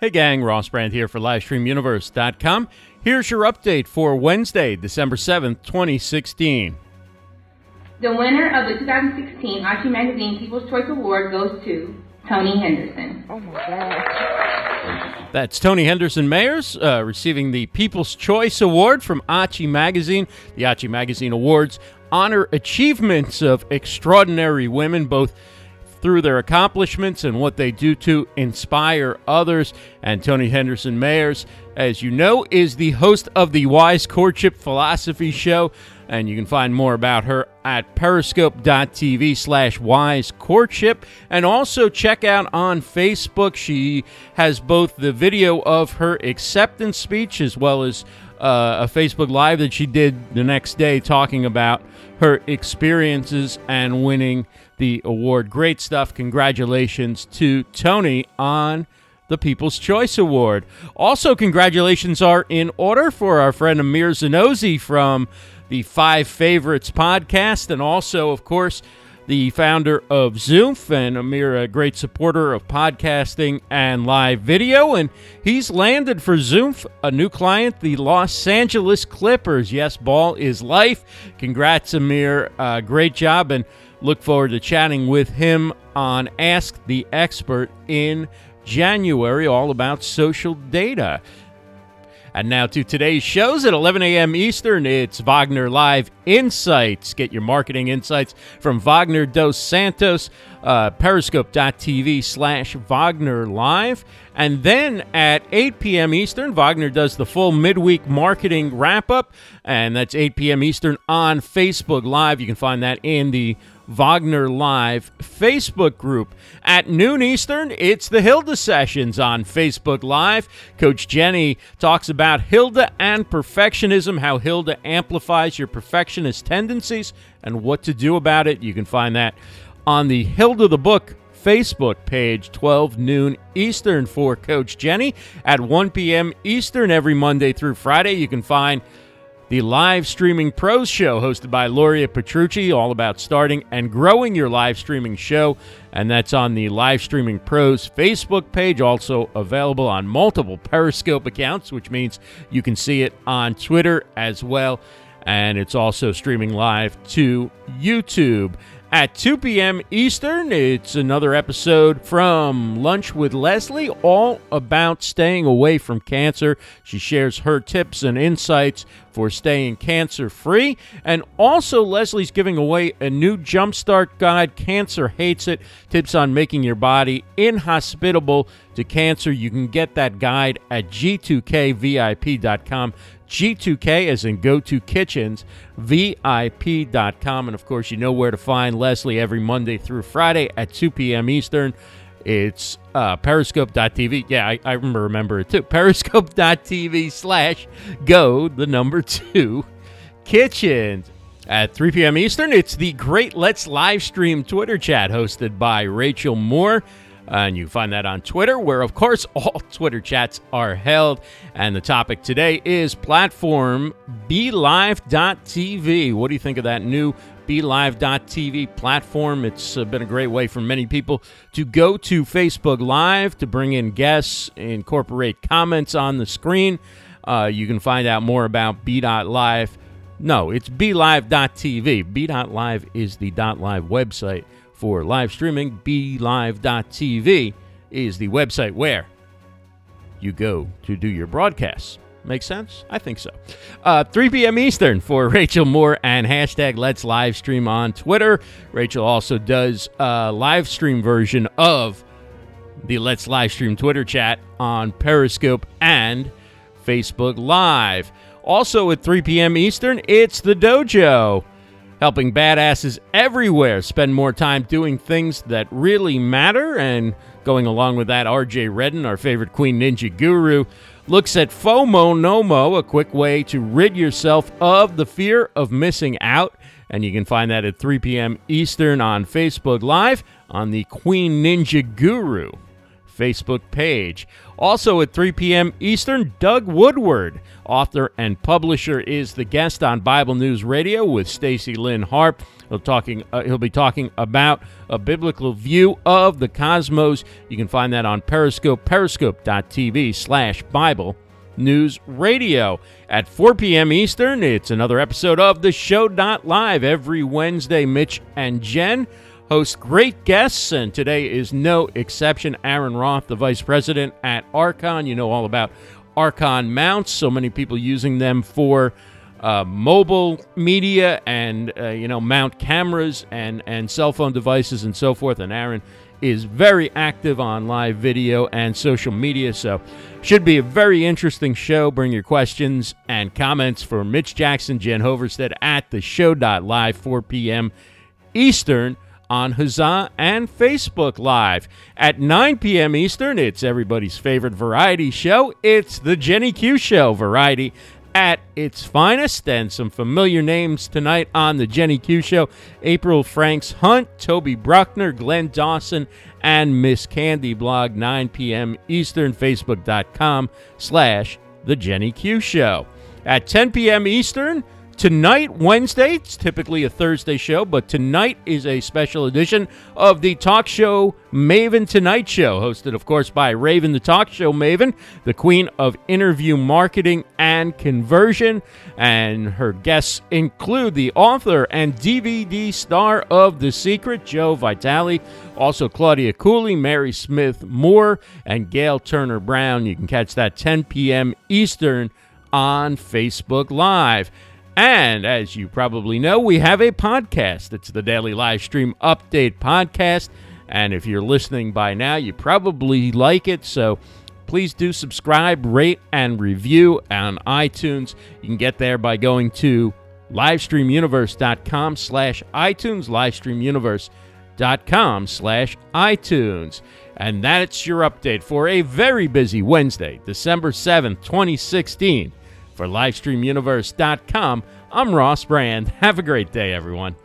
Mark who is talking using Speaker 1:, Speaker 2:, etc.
Speaker 1: Hey gang, Ross Brand here for LivestreamUniverse.com. Here's your update for Wednesday, December 7th, 2016.
Speaker 2: The winner of the 2016 ACHI Magazine People's Choice Award goes to Toni Henderson.
Speaker 3: Oh my God.
Speaker 1: That's Toni Henderson Mayers uh, receiving the People's Choice Award from ACHI Magazine. The ACHI Magazine Awards honor achievements of extraordinary women, both through their accomplishments and what they do to inspire others. And Toni Henderson Mayers, as you know, is the host of the Wise Courtship Philosophy Show. And you can find more about her at periscope.tv slash wise courtship. And also check out on Facebook. She has both the video of her acceptance speech as well as uh, a Facebook Live that she did the next day talking about her experiences and winning the award. Great stuff. Congratulations to Toni on the People's Choice Award. Also, congratulations are in order for our friend Amir Zonozi from the Five Favorites podcast, and also, of course, the founder of Zoomph, and Amir, a great supporter of podcasting and live video. And he's landed for Zoomph a new client, the Los Angeles Clippers. Yes, ball is life. Congrats, Amir. Uh, great job. And look forward to chatting with him on Ask the Expert in January, all about social data. And now to today's shows at 11 a.m. Eastern. It's Wagner Live Insights. Get your marketing insights from Wagner dos Santos, uh, periscope.tv slash Wagner Live. And then at 8 p.m. Eastern, Wagner does the full midweek marketing wrap up. And that's 8 p.m. Eastern on Facebook Live. You can find that in the Wagner Live Facebook group. At noon Eastern, it's the Hilda Sessions on Facebook Live. Coach Jennie talks about Hilda and perfectionism, how Hilda amplifies your perfectionist tendencies, and what to do about it. You can find that on the Hilda the Book Facebook page, 12 noon Eastern for Coach Jennie. At 1 p.m. Eastern every Monday through Friday, you can find the live streaming pros show hosted by Luria Petrucci, all about starting and growing your live streaming show. And that's on the Live Streaming Pros Facebook page, also available on multiple Periscope accounts, which means you can see it on Twitter as well. And it's also streaming live to YouTube. At 2 p.m. Eastern, it's another episode from Lunch with Leslie, all about staying away from cancer. She shares her tips and insights for staying cancer free. And also, Leslie's giving away a new Jumpstart guide, Cancer Hates It Tips on Making Your Body Inhospitable to Cancer. You can get that guide at g2kvip.com. G2K as in go to kitchens, VIP.com. And of course, you know where to find Leslie every Monday through Friday at 2 p.m. Eastern. It's uh, periscope.tv. Yeah, I, I remember, remember it too. Periscope.tv slash go, the number two, kitchens. At 3 p.m. Eastern, it's the Great Let's Live Stream Twitter chat hosted by Rachel Moore. Uh, and you find that on Twitter, where, of course, all Twitter chats are held. And the topic today is platform BeLive.tv. What do you think of that new BeLive.tv platform? It's been a great way for many people to go to Facebook Live, to bring in guests, incorporate comments on the screen. Uh, you can find out more about B.Live. No, it's BeLive.tv. B.Live is the .live website for live streaming. BeLive.tv is the website where you go to do your broadcasts. Make sense? I think so. Uh, 3 p.m. Eastern for Rachel Moore and hashtag Let's Live Stream on Twitter. Rachel also does a live stream version of the Let's Live Stream Twitter chat on Periscope and Facebook Live. Also at 3 p.m. Eastern, it's the Dojo, helping badasses everywhere spend more time doing things that really matter. And going along with that, RJ Redden, our favorite Queen Ninja guru, looks at FOMO NOMO, a quick way to rid yourself of the fear of missing out. And you can find that at 3 p.m. Eastern on Facebook Live on the Queen Ninja Guru Facebook page. Also at 3 p.m. Eastern, Doug Woodward, author and publisher, is the guest on Bible News Radio with Stacy Lynn Harp. He'll talking uh, he'll be talking about a biblical view of the cosmos. You can find that on Periscope, periscope.tv slash Bible News Radio. At 4 p.m. Eastern, it's another episode of the Show Not Live every Wednesday. Mitch and Jen host great guests, and today is no exception. Aaron Roth, the vice president at Arkon. You know all about Arkon mounts, so many people using them for uh, mobile media and uh, you know mount cameras and and cell phone devices and so forth. And Aaron is very active on live video and social media, so should be a very interesting show. Bring your questions and comments for Mitch Jackson, Jen Hoverstad at the show live 4 p.m. Eastern on Huzza and Facebook Live. At 9 p.m. Eastern, it's everybody's favorite variety show. It's the Jenny Q Show Variety at its finest. And some familiar names tonight on the Jenny Q Show Aprille Franks Hunt, Tobe Brockner, Glenn Dawson, and Miss Candy Blog, 9 p.m. Eastern, Facebook.com slash The Jenny Q Show. At 10 p.m. Eastern, Tonight, Wednesday, it's typically a Thursday show, but tonight is a special edition of the talk show Maven Tonight Show, hosted, of course, by Raven, the talk show Maven, the queen of interview marketing and conversion. And her guests include the author and DVD star of The Secret, Joe Vitale, also Claudia Cooley, Mary Smith Moore, and Gail Turner Brown. You can catch that 10 p.m. Eastern on Facebook Live. And as you probably know, we have a podcast. It's the Daily Live Stream Update Podcast. And if you're listening by now, you probably like it. So please do subscribe, rate, and review on iTunes. You can get there by going to livestreamuniverse.com slash iTunes, livestreamuniverse.com slash iTunes. And that's your update for a very busy Wednesday, December 7th, 2016. For LivestreamUniverse.com, I'm Ross Brand. Have a great day, everyone.